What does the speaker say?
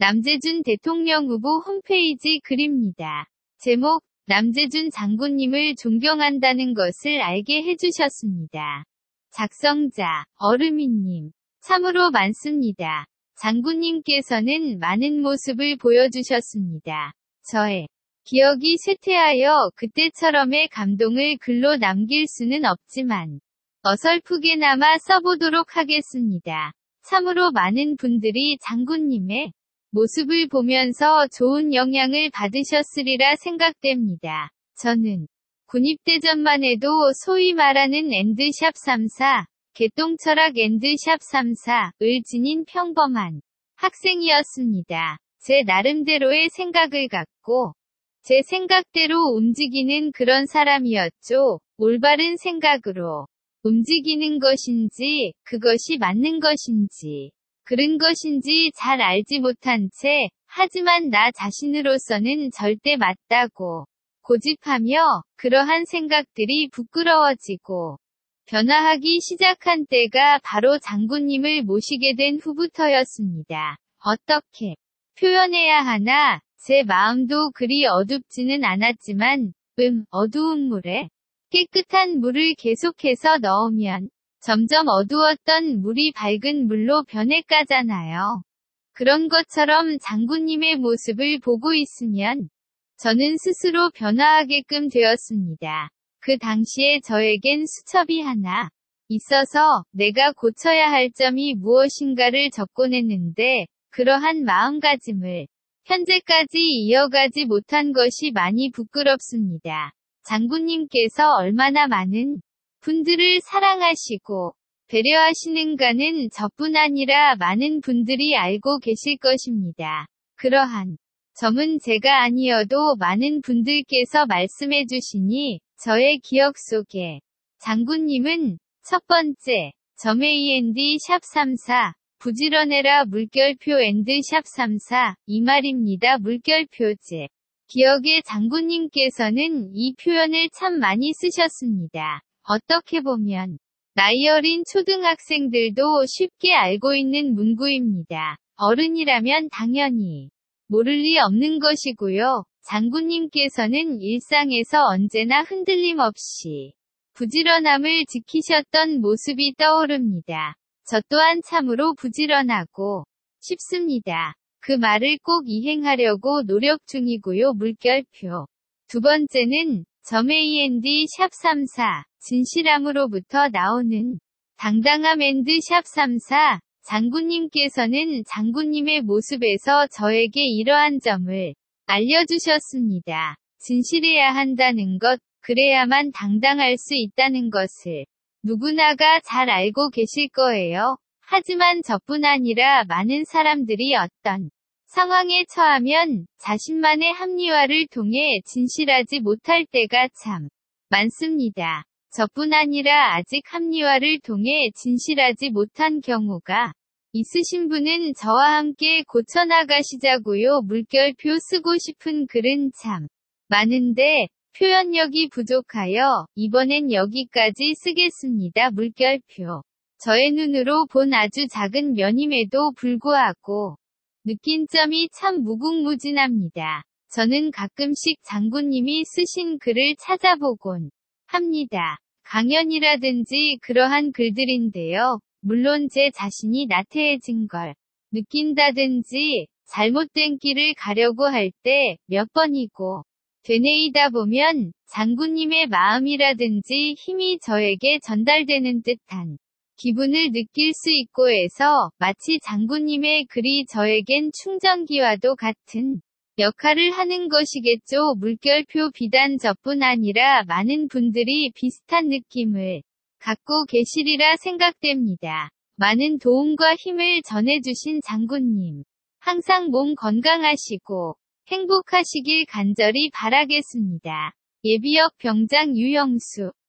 남재준 대통령 후보 홈페이지 글입니다. 제목, 남재준 장군님을 존경한다는 것을 알게 해주셨습니다. 작성자, 어르미님. 참으로 많습니다. 장군님께서는 많은 모습을 보여주셨습니다. 저의 기억이 쇠퇴하여 그때처럼의 감동을 글로 남길 수는 없지만 어설프게나마 써보도록 하겠습니다. 참으로 많은 분들이 장군님의 모습을 보면서 좋은 영향을 받으셨으리라 생각됩니다. 저는 군입대전만 해도 소위 말하는 엔드샵 3사, 개똥철학 엔드샵 3사을 지닌 평범한 학생이었습니다. 제 나름대로의 생각을 갖고 제 생각대로 움직이는 그런 사람이었죠. 올바른 생각으로 움직이는 것인지, 그것이 맞는 것인지, 그런 것인지 잘 알지 못한 채, 하지만 나 자신으로서는 절대 맞다고 고집하며, 그러한 생각들이 부끄러워지고, 변화하기 시작한 때가 바로 장군님을 모시게 된 후부터였습니다. 어떻게 표현해야 하나, 제 마음도 그리 어둡지는 않았지만, 음, 어두운 물에 깨끗한 물을 계속해서 넣으면 점점 어두웠던 물이 밝은 물로 변해가잖아요. 그런 것처럼 장군님의 모습을 보고 있으면 저는 스스로 변화하게끔 되었습니다. 그 당시에 저에겐 수첩이 하나 있어서 내가 고쳐야 할 점이 무엇인가를 적곤했는데 그러한 마음가짐을 현재까지 이어가지 못한 것이 많이 부끄럽습니다. 장군님께서 얼마나 많은 분들을 사랑하시고 배려하시는가는 저뿐 아니라 많은 분들이 알고 계실 것입니다. 그러한 점은 제가 아니어도 많은 분들께서 말씀해 주시니 저의 기억 속에 장군님은 첫 번째 점 AND 샵 34 부지런해라 물결표 and 샵 34 이 말입니다. 물결표 제 기억의 장군님께서는 이 표현을 참 많이 쓰셨습니다. 어떻게 보면 나이 어린 초등학생들도 쉽게 알고 있는 문구입니다. 어른이라면 당연히 모를 리 없는 것이고요. 장군님께서는 일상에서 언제나 흔들림 없이 부지런함을 지키셨던 모습이 떠오릅니다. 저 또한 참으로 부지런하고 싶습니다. 그 말을 꼭 이행하려고 노력 중이고요. 물결표. 두 번째는 점 AND 샵34 진실함으로부터 나오는 당당함 and 샵34 장군님께서는 장군님의 모습에서 저에게 이러한 점을 알려주셨습니다. 진실해야 한다는 것, 그래야만 당당할 수 있다는 것을 누구나가 잘 알고 계실 거예요. 하지만 저뿐 아니라 많은 사람들이 어떤 상황에 처하면 자신만의 합리화를 통해 진실하지 못할 때가 참 많습니다. 저뿐 아니라 아직 합리화를 통해 진실하지 못한 경우가 있으신 분은 저와 함께 고쳐나가시자고요. 물결표 쓰고 싶은 글은 참 많은데 표현력이 부족하여 이번엔 여기까지 쓰겠습니다. 물결표 저의 눈으로 본 아주 작은 면임에도 불구하고 느낀 점이 참 무궁무진합니다. 저는 가끔씩 장군님이 쓰신 글을 찾아보곤 합니다. 강연이라든지 그러한 글들인데요. 물론 제 자신이 나태해진 걸 느낀다든지 잘못된 길을 가려고 할 때 몇 번이고 되뇌이다 보면 장군님의 마음이라든지 힘이 저에게 전달되는 듯한 기분을 느낄 수 있고 해서 마치 장군님의 글이 저에겐 충전기와도 같은 역할을 하는 것이겠죠. 물결표 비단 저뿐 아니라 많은 분들이 비슷한 느낌을 갖고 계시리라 생각됩니다. 많은 도움과 힘을 전해주신 장군님. 항상 몸 건강하시고 행복하시길 간절히 바라겠습니다. 예비역 병장 유영수